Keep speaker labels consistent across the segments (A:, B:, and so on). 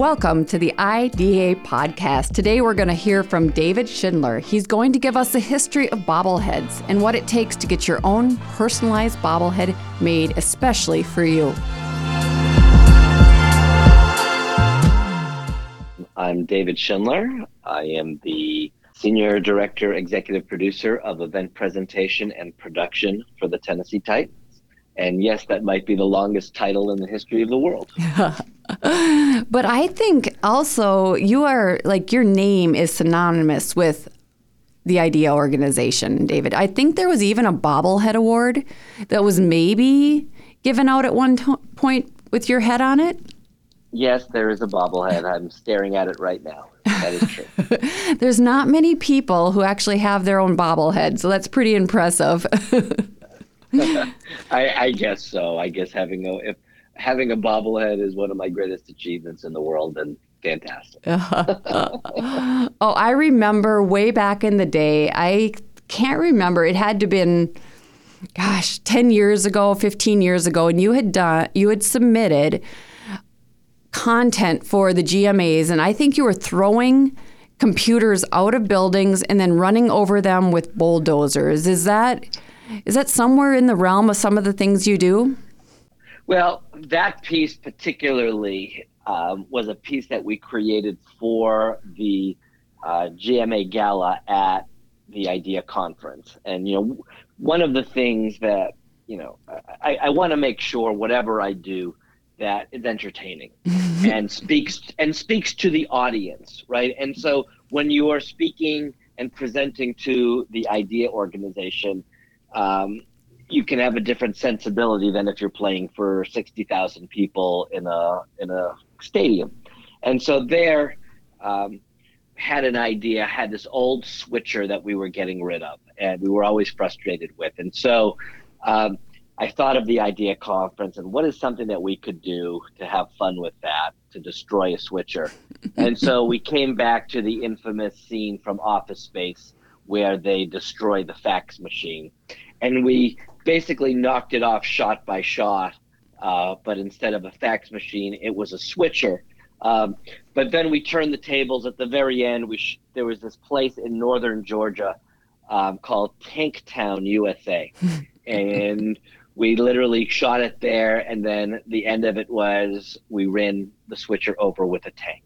A: Welcome to the IDEA podcast. Today we're going to hear from David Schindler. He's going to give us a history of bobbleheads and what it takes to get your own personalized bobblehead made especially for you.
B: I'm David Schindler. I am the Senior Director, Executive Producer of Event Presentation and Production for the Tennessee Titans. And yes, that might be the longest title in the history of the world.
A: but I think also you are like your name is synonymous with the IDEA organization, David. I think there was even a bobblehead award that was maybe given out at one to- point with your head on it.
B: Yes, there is a bobblehead. I'm staring at it right now. That is true.
A: There's not many people who actually have their own bobblehead, so that's pretty impressive.
B: I, I, guess so. I guess having a if having a bobblehead is one of my greatest achievements in the world, and fantastic.
A: oh, I remember way back in the day. I can't remember. It had to been, gosh, ten years ago, fifteen years ago, and you had done you had submitted content for the GMAs, and I think you were throwing computers out of buildings and then running over them with bulldozers. Is that is that somewhere in the realm of some of the things you do?
B: Well, that piece particularly um, was a piece that we created for the uh, GMA Gala at the IDEA conference. And, you know, one of the things that, you know, I, I want to make sure whatever I do that is entertaining and speaks and speaks to the audience, right? And so when you are speaking and presenting to the IDEA organization, um, you can have a different sensibility than if you're playing for 60,000 people in a in a stadium. And so there um, had an idea, had this old switcher that we were getting rid of and we were always frustrated with. And so um, I thought of the IDEA conference and what is something that we could do to have fun with that, to destroy a switcher. and so we came back to the infamous scene from Office Space where they destroy the fax machine. And we basically knocked it off shot by shot. Uh, but instead of a fax machine, it was a switcher. Um, but then we turned the tables at the very end. We sh- there was this place in northern Georgia um, called Tanktown, USA, and we literally shot it there. And then the end of it was we ran the switcher over with a tank.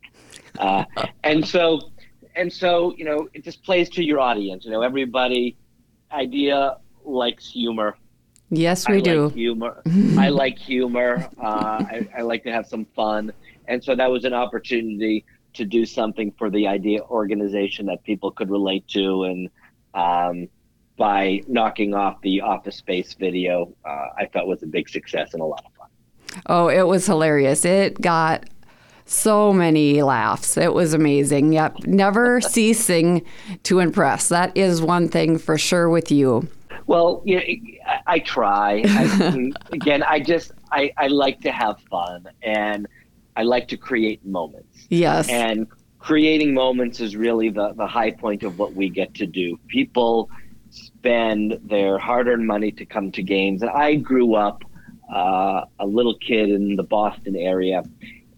B: Uh, and so and so you know it just plays to your audience. You know, everybody IDEA likes humor.
A: Yes, we I do.
B: Like humor. I like humor. Uh, I, I like to have some fun, and so that was an opportunity to do something for the IDEA organization that people could relate to, and um, by knocking off the Office Space video, uh, I thought was a big success and a lot of fun.
A: Oh, it was hilarious. It got so many laughs. It was amazing. Yep. Never ceasing to impress. That is one thing for sure with you.
B: Well, you know, I, I try. I, again, I just I, I like to have fun and I like to create moments.
A: Yes.
B: And creating moments is really the, the high point of what we get to do. People spend their hard earned money to come to games. And I grew up uh, a little kid in the Boston area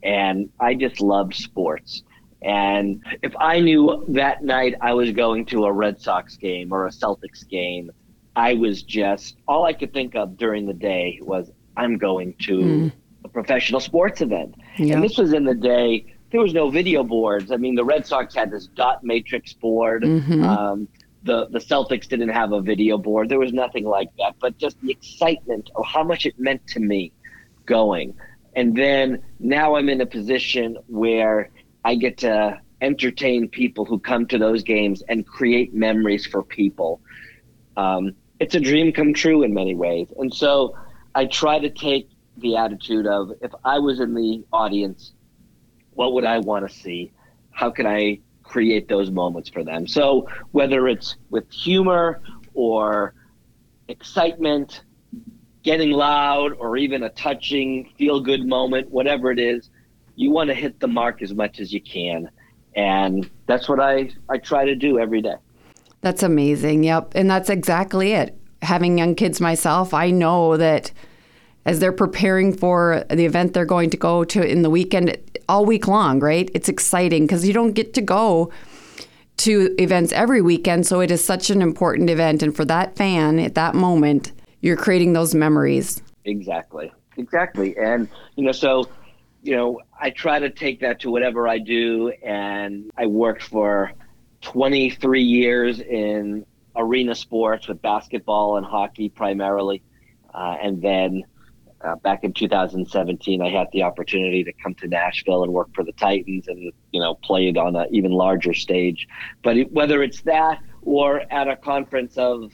B: and I just loved sports. And if I knew that night I was going to a Red Sox game or a Celtics game, I was just all I could think of during the day was I'm going to mm. a professional sports event. Yeah. And this was in the day there was no video boards. I mean, the Red Sox had this dot matrix board. Mm-hmm. Um, the the Celtics didn't have a video board. There was nothing like that. But just the excitement of how much it meant to me going. And then now I'm in a position where I get to entertain people who come to those games and create memories for people. Um, it's a dream come true in many ways. And so I try to take the attitude of if I was in the audience, what would I want to see? How can I create those moments for them? So whether it's with humor or excitement getting loud or even a touching feel good moment, whatever it is, you want to hit the mark as much as you can. And that's what I, I try to do every day.
A: That's amazing. Yep. And that's exactly it. Having young kids myself, I know that as they're preparing for the event they're going to go to in the weekend, all week long, right? It's exciting because you don't get to go to events every weekend. So it is such an important event. And for that fan at that moment, you're creating those memories.
B: Exactly. Exactly. And, you know, so, you know, I try to take that to whatever I do. And I worked for 23 years in arena sports with basketball and hockey primarily. Uh, and then uh, back in 2017, I had the opportunity to come to Nashville and work for the Titans and, you know, played on an even larger stage. But it, whether it's that or at a conference of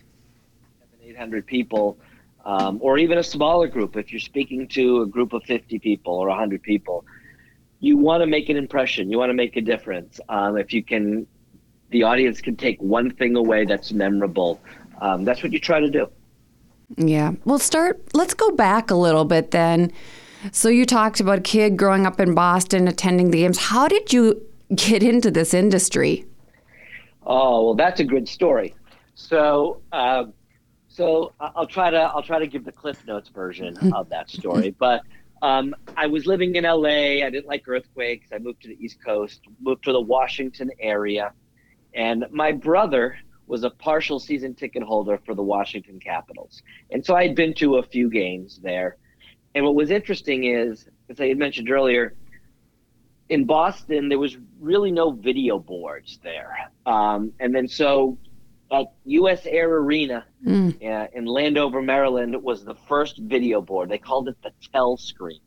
B: 800 people, um, or even a smaller group, if you're speaking to a group of 50 people or 100 people, you want to make an impression. You want to make a difference. Um, if you can, the audience can take one thing away that's memorable. Um, that's what you try to do.
A: Yeah. We'll start, let's go back a little bit then. So you talked about a kid growing up in Boston, attending the games. How did you get into this industry?
B: Oh, well, that's a good story. So, uh, so I'll try to I'll try to give the Cliff Notes version of that story. But um, I was living in LA. I didn't like earthquakes. I moved to the East Coast, moved to the Washington area, and my brother was a partial season ticket holder for the Washington Capitals. And so I had been to a few games there. And what was interesting is, as I had mentioned earlier, in Boston, there was really no video boards there. Um, and then so at US Air Arena mm. uh, in Landover, Maryland, was the first video board. They called it the tell screen.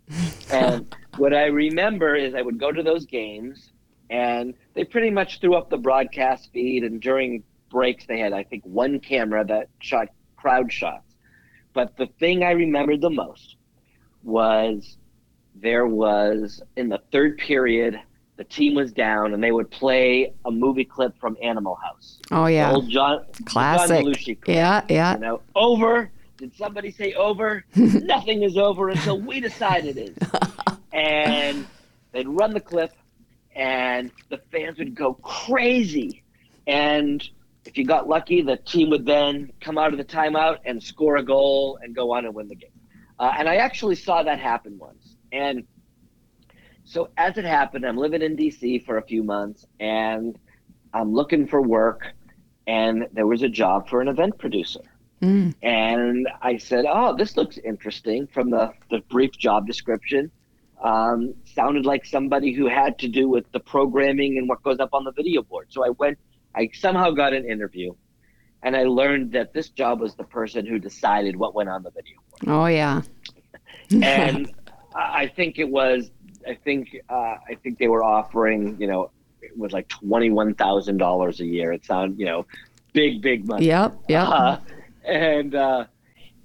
B: and what I remember is I would go to those games and they pretty much threw up the broadcast feed. And during breaks, they had, I think, one camera that shot crowd shots. But the thing I remembered the most was there was in the third period, the team was down and they would play a movie clip from Animal House.
A: Oh yeah,
B: the old John
A: classic.
B: John Belushi clip.
A: Yeah, yeah.
B: You know, over. Did somebody say over? Nothing is over until we decide it is. and they'd run the clip, and the fans would go crazy. And if you got lucky, the team would then come out of the timeout and score a goal and go on and win the game. Uh, and I actually saw that happen once. And so as it happened, I'm living in DC for a few months and I'm looking for work. And there was a job for an event producer. Mm. And I said, Oh, this looks interesting from the, the brief job description. Um, sounded like somebody who had to do with the programming and what goes up on the video board. So I went, I somehow got an interview and I learned that this job was the person who decided what went on the video board.
A: Oh, yeah.
B: and I think it was I think uh, I think they were offering, you know, it was like twenty one thousand dollars a year. It sounded, you know, big big money.
A: Yep, yep. Uh,
B: and uh,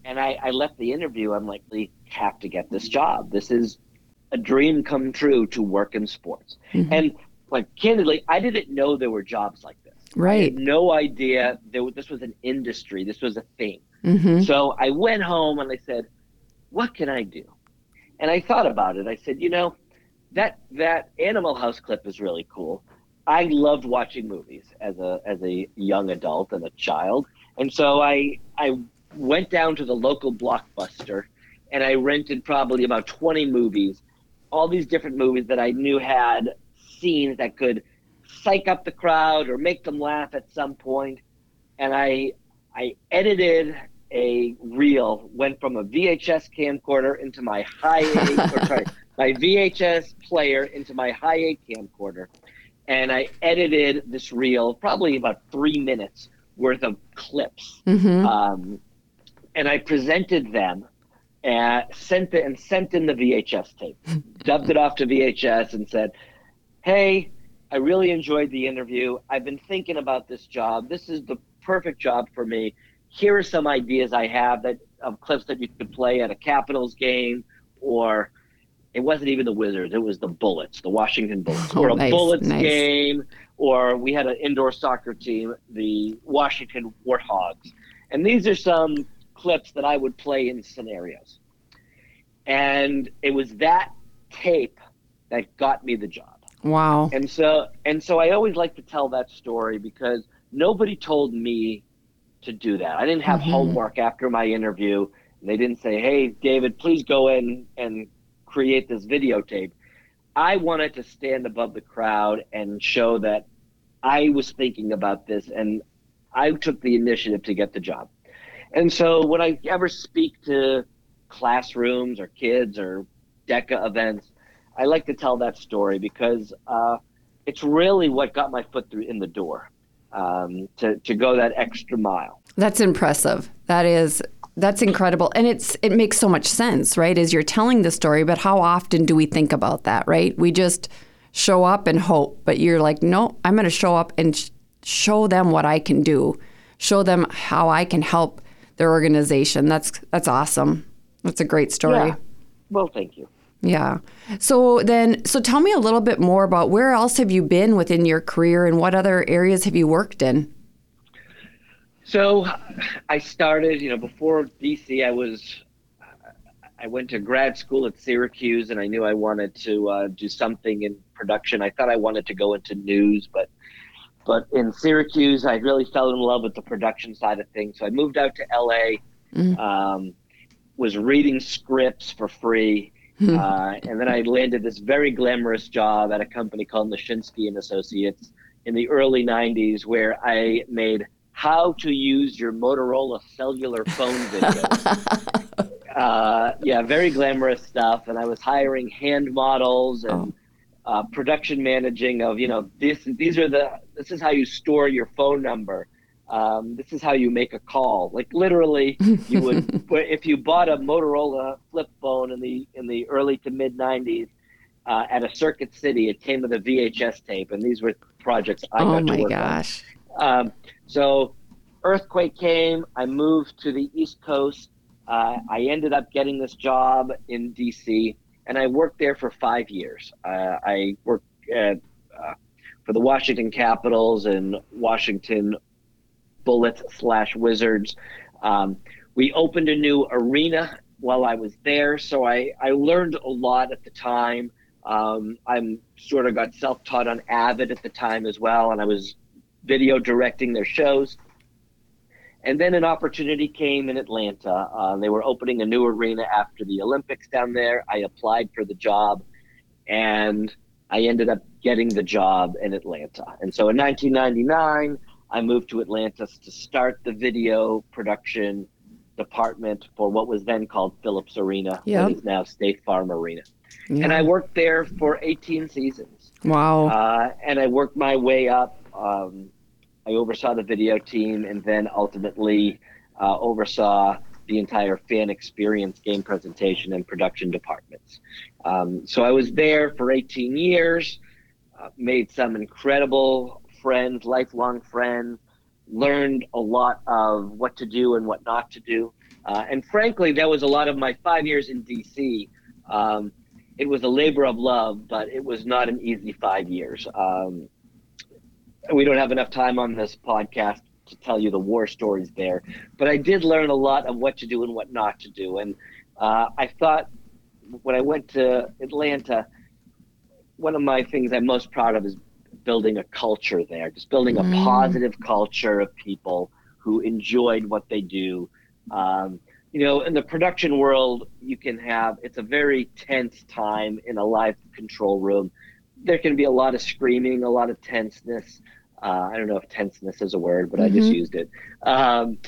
B: and I, I left the interview. I'm like, we have to get this job. This is a dream come true to work in sports. Mm-hmm. And like candidly, I didn't know there were jobs like this.
A: Right.
B: no idea there, this was an industry. This was a thing. Mm-hmm. So I went home and I said, what can I do? And I thought about it. I said, you know, that that Animal House clip is really cool. I loved watching movies as a as a young adult and a child, and so I I went down to the local blockbuster, and I rented probably about twenty movies, all these different movies that I knew had scenes that could psych up the crowd or make them laugh at some point, and I I edited a reel, went from a VHS camcorder into my high or sorry my VHS player into my high eight camcorder, and I edited this reel, probably about three minutes worth of clips, mm-hmm. um, and I presented them. And sent it and sent in the VHS tape, dubbed it off to VHS, and said, "Hey, I really enjoyed the interview. I've been thinking about this job. This is the perfect job for me. Here are some ideas I have that of clips that you could play at a Capitals game or it wasn't even the Wizards, it was the Bullets, the Washington Bullets, oh, or a nice, Bullets nice. game, or we had an indoor soccer team, the Washington Warthogs. And these are some clips that I would play in scenarios. And it was that tape that got me the job.
A: Wow.
B: And so and so I always like to tell that story because nobody told me to do that. I didn't have mm-hmm. homework after my interview. They didn't say, "Hey, David, please go in and create this videotape. I wanted to stand above the crowd and show that I was thinking about this and I took the initiative to get the job. And so when I ever speak to classrooms or kids or DECA events, I like to tell that story because uh, it's really what got my foot through in the door um, to, to go that extra mile.
A: That's impressive. That is that's incredible. And it's it makes so much sense, right? As you're telling the story, but how often do we think about that, right? We just show up and hope, but you're like, "No, I'm going to show up and sh- show them what I can do. Show them how I can help their organization." That's that's awesome. That's a great story.
B: Yeah. Well, thank you.
A: Yeah. So then, so tell me a little bit more about where else have you been within your career and what other areas have you worked in?
B: So I started, you know, before DC, I was, I went to grad school at Syracuse and I knew I wanted to uh, do something in production. I thought I wanted to go into news, but, but in Syracuse, I really fell in love with the production side of things. So I moved out to LA, mm-hmm. um, was reading scripts for free. Uh, and then I landed this very glamorous job at a company called Lashinsky and Associates in the early 90s, where I made how to use your Motorola cellular phone video. uh, yeah, very glamorous stuff. And I was hiring hand models and oh. uh, production managing of, you know, this, these are the, this is how you store your phone number. Um, this is how you make a call. Like literally, you would, if you bought a Motorola flip phone in the, in the early to mid 90s, uh, at a Circuit City, it came with a VHS tape, and these were projects I
A: oh
B: got to
A: work
B: gosh. on. Um, so earthquake came. I moved to the East Coast. Uh, I ended up getting this job in DC, and I worked there for five years. Uh, I worked at, uh, for the Washington Capitals and Washington Bullets slash Wizards. Um, we opened a new arena while I was there, so I, I learned a lot at the time. Um, I'm sort of got self taught on Avid at the time as well, and I was video directing their shows. And then an opportunity came in Atlanta. Uh, they were opening a new arena after the Olympics down there. I applied for the job and I ended up getting the job in Atlanta. And so in 1999, I moved to Atlanta to start the video production department for what was then called Philips Arena, yep. that is now State Farm Arena. Yeah. And I worked there for 18 seasons.
A: Wow.
B: Uh, and I worked my way up. Um, I oversaw the video team and then ultimately uh, oversaw the entire fan experience game presentation and production departments. Um, so I was there for 18 years, uh, made some incredible friends, lifelong friends, learned a lot of what to do and what not to do. Uh, and frankly, that was a lot of my five years in DC. Um, it was a labor of love, but it was not an easy five years. Um, we don't have enough time on this podcast to tell you the war stories there, but I did learn a lot of what to do and what not to do. And uh, I thought when I went to Atlanta, one of my things I'm most proud of is building a culture there, just building a mm. positive culture of people who enjoyed what they do. Um, you know, in the production world, you can have it's a very tense time in a live control room. There can be a lot of screaming, a lot of tenseness. Uh, I don't know if tenseness is a word, but mm-hmm. I just mm-hmm. used it. Um,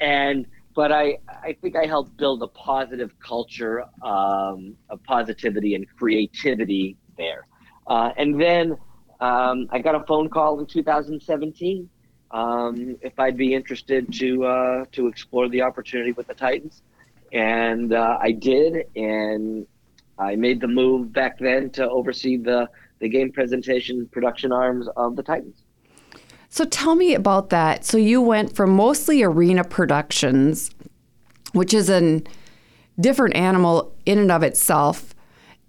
B: and but I I think I helped build a positive culture um, of positivity and creativity there. Uh, and then um, I got a phone call in 2017 um, if I'd be interested to uh, to explore the opportunity with the Titans, and uh, I did, and I made the move back then to oversee the the game presentation production arms of the Titans.
A: So tell me about that. So you went from mostly arena productions, which is a different animal in and of itself,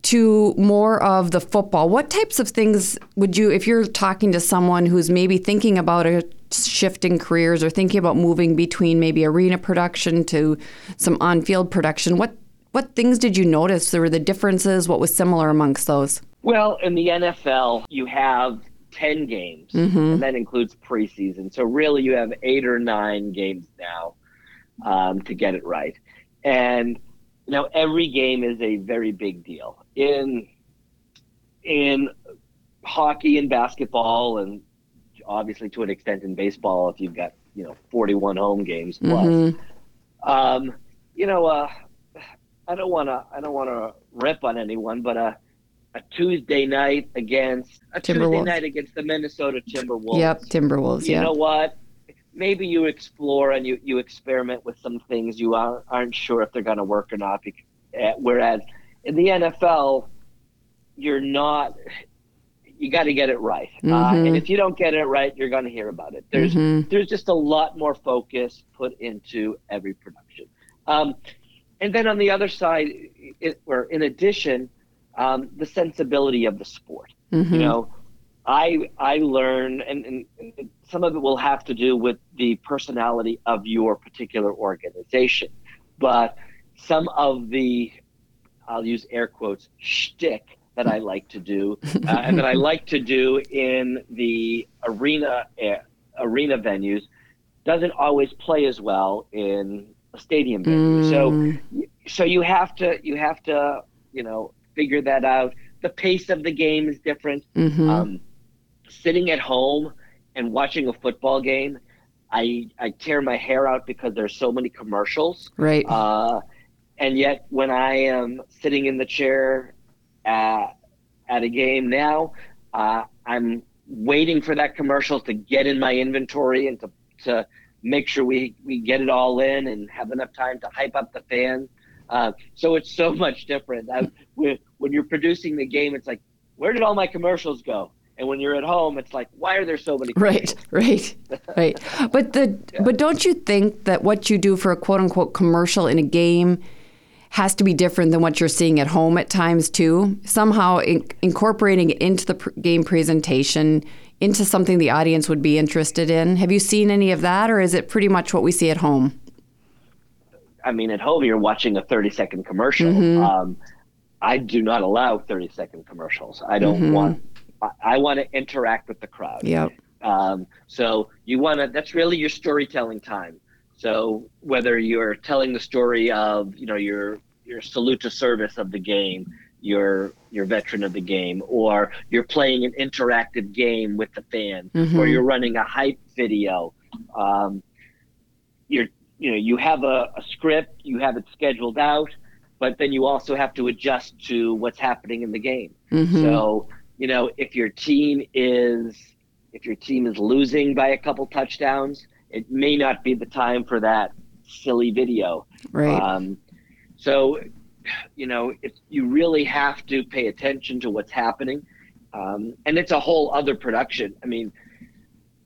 A: to more of the football. What types of things would you, if you're talking to someone who's maybe thinking about a shift in careers or thinking about moving between maybe arena production to some on-field production, what what things did you notice? There were the differences. What was similar amongst those?
B: Well, in the NFL, you have 10 games, mm-hmm. and that includes preseason. So, really, you have eight or nine games now um, to get it right. And, you know, every game is a very big deal. In in hockey and basketball, and obviously to an extent in baseball, if you've got you know 41 home games plus. Mm-hmm. Um, you know, uh, I don't want to I don't want to rip on anyone, but uh, a Tuesday night against a Tuesday night against the Minnesota Timberwolves.
A: Yep, Timberwolves.
B: You
A: yep.
B: know what? Maybe you explore and you, you experiment with some things you aren't, aren't sure if they're going to work or not. Eh, whereas in the NFL, you're not. You got to get it right, uh, mm-hmm. uh, and if you don't get it right, you're going to hear about it. There's mm-hmm. there's just a lot more focus put into every production. Um, and then on the other side, it, or in addition, um, the sensibility of the sport. Mm-hmm. You know, I I learn, and, and, and, some of it will have to do with the personality of your particular organization, but some of the I'll use air quotes shtick that I like to do, uh, and that I like to do in the arena uh, arena venues, doesn't always play as well in a stadium venue. Mm. So so you have to you have to you know figure that out. The pace of the game is different. Mm-hmm. Um, sitting at home and watching a football game, I I tear my hair out because there's so many commercials.
A: Right.
B: Uh, and yet, when I am sitting in the chair at, at a game now, uh, I'm waiting for that commercial to get in my inventory and to to make sure we, we get it all in and have enough time to hype up the fans. Uh, so it's so much different. I, when, when you're producing the game, it's like, where did all my commercials go? And when you're at home, it's like, why are there so many?
A: Right, right, right. But the yeah. but don't you think that what you do for a quote unquote commercial in a game has to be different than what you're seeing at home at times too? Somehow in, incorporating it into the pr- game presentation, into something the audience would be interested in. Have you seen any of that, or is it pretty much what we see at home?
B: I mean, at home you're watching a 30 second commercial. Mm-hmm. Um, I do not allow 30 second commercials. I don't mm-hmm. want. I, I want to interact with the crowd.
A: Yep.
B: Um, so you want to. That's really your storytelling time. So whether you're telling the story of you know your your salute to service of the game, your your veteran of the game, or you're playing an interactive game with the fans, mm-hmm. or you're running a hype video. Um, you're you know you have a, a script, you have it scheduled out, but then you also have to adjust to what's happening in the game. Mm-hmm. So you know if your team is if your team is losing by a couple touchdowns, it may not be the time for that silly video.
A: Right. Um,
B: so, you know, if you really have to pay attention to what's happening, um, and it's a whole other production. I mean,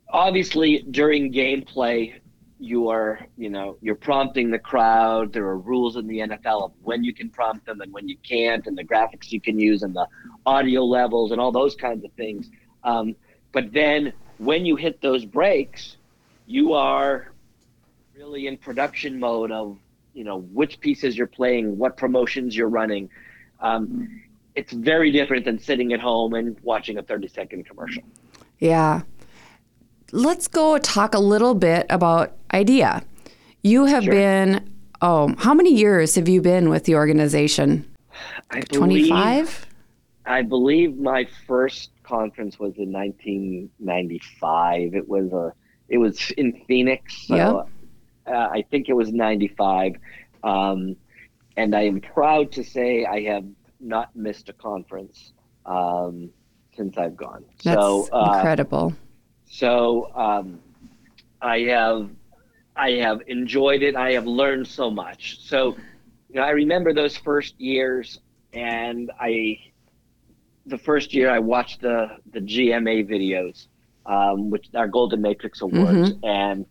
B: obviously during gameplay, you are you know you're prompting the crowd there are rules in the nfl of when you can prompt them and when you can't and the graphics you can use and the audio levels and all those kinds of things um, but then when you hit those breaks you are really in production mode of you know which pieces you're playing what promotions you're running um, it's very different than sitting at home and watching a 30 second commercial
A: yeah let's go talk a little bit about IDEA. You have sure. been, oh, how many years have you been with the organization? 25?
B: I believe my first conference was in 1995. It was a, it was in Phoenix. So, yep. Uh, I think it was 95. Um, and I am proud to say I have not missed a conference um, since I've gone.
A: That's so, uh, incredible.
B: So um, I have I have enjoyed it. I have learned so much. So you know, I remember those first years, and I the first year I watched the the GMA videos, um, which are Golden Matrix Awards, mm-hmm. and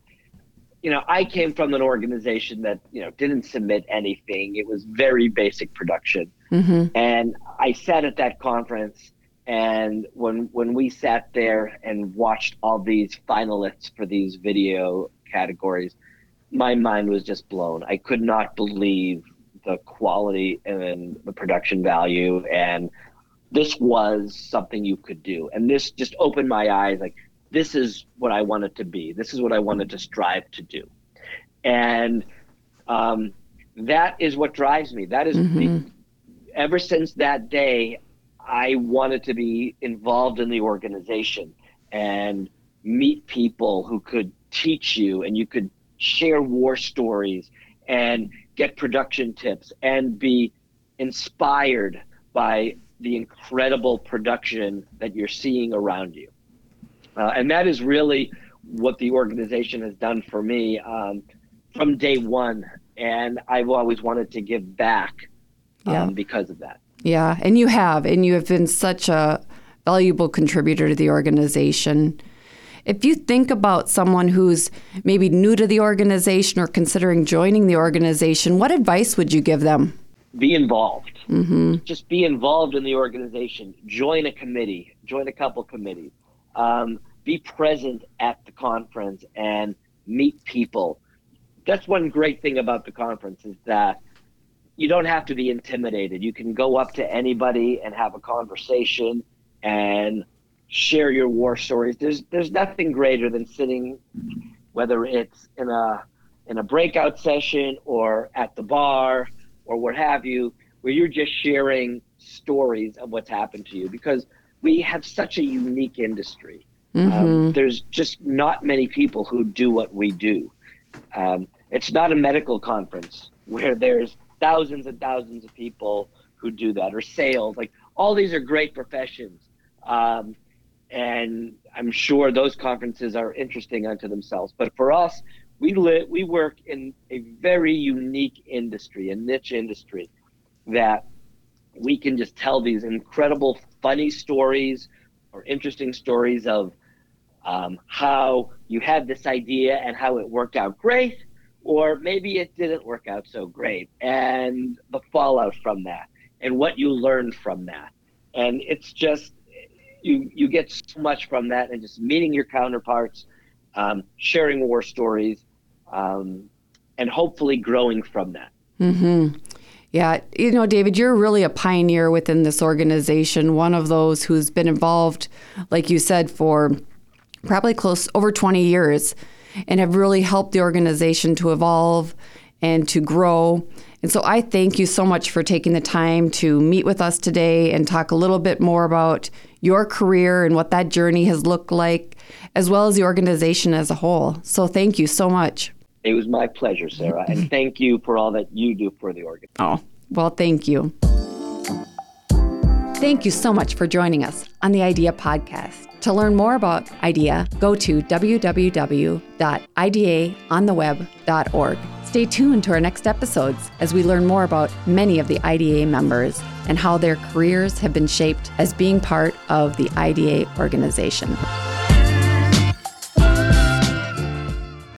B: you know I came from an organization that you know didn't submit anything. It was very basic production, mm-hmm. and I sat at that conference and when when we sat there and watched all these finalists for these video categories, my mind was just blown. I could not believe the quality and the production value and this was something you could do. And this just opened my eyes like this is what I wanted to be. This is what I wanted to strive to do. And um, that is what drives me. That is mm-hmm. the, ever since that day, I wanted to be involved in the organization and meet people who could teach you and you could share war stories and get production tips and be inspired by the incredible production that you're seeing around you. Uh, and that is really what the organization has done for me um, from day one. And I've always wanted to give back um, yeah. because of that.
A: Yeah, and you have, and you have been such a valuable contributor to the organization. If you think about someone who's maybe new to the organization or considering joining the organization, what advice would you give them?
B: Be involved. Mm-hmm. Just be involved in the organization. Join a committee. Join a couple committees. Um, be present at the conference and meet people. That's one great thing about the conference is that you don't have to be intimidated. You can go up to anybody and have a conversation and share your war stories. There's there's nothing greater than sitting, whether it's in a in a breakout session or at the bar or what have you, where you're just sharing stories of what's happened to you because we have such a unique industry. Um, mm-hmm. Um, there's just not many people who do what we do. Um, it's not a medical conference where there's thousands and thousands of people who do that, or sales. Like all these are great professions. Um, and I'm sure those conferences are interesting unto themselves. But for us, we live, we work in a very unique industry, a niche industry, that we can just tell these incredible, funny stories or interesting stories of um, how you had this idea and how it worked out great, or maybe it didn't work out so great, and the fallout from that, and what you learned from that. And it's just you you get so much from that, and just meeting your counterparts, um, sharing war stories, um, and hopefully growing from that.
A: Mm-hmm. Yeah, you know, David, you're really a pioneer within this organization. One of those who's been involved, like you said, for probably close over 20 years and have really helped the organization to evolve and to grow. And so I thank you so much for taking the time to meet with us today and talk a little bit more about your career and what that journey has looked like, as well as the organization as a whole. So thank you so much.
B: It was my pleasure, Sarah. and thank you for all that you do for the organization.
A: Oh, well, thank you. Thank you so much for joining us on the IDEA podcast. To learn more about IDEA, go to www.ideaontheweb.org. Stay tuned to our next episodes as we learn more about many of the IDEA members and how their careers have been shaped as being part of the IDEA organization.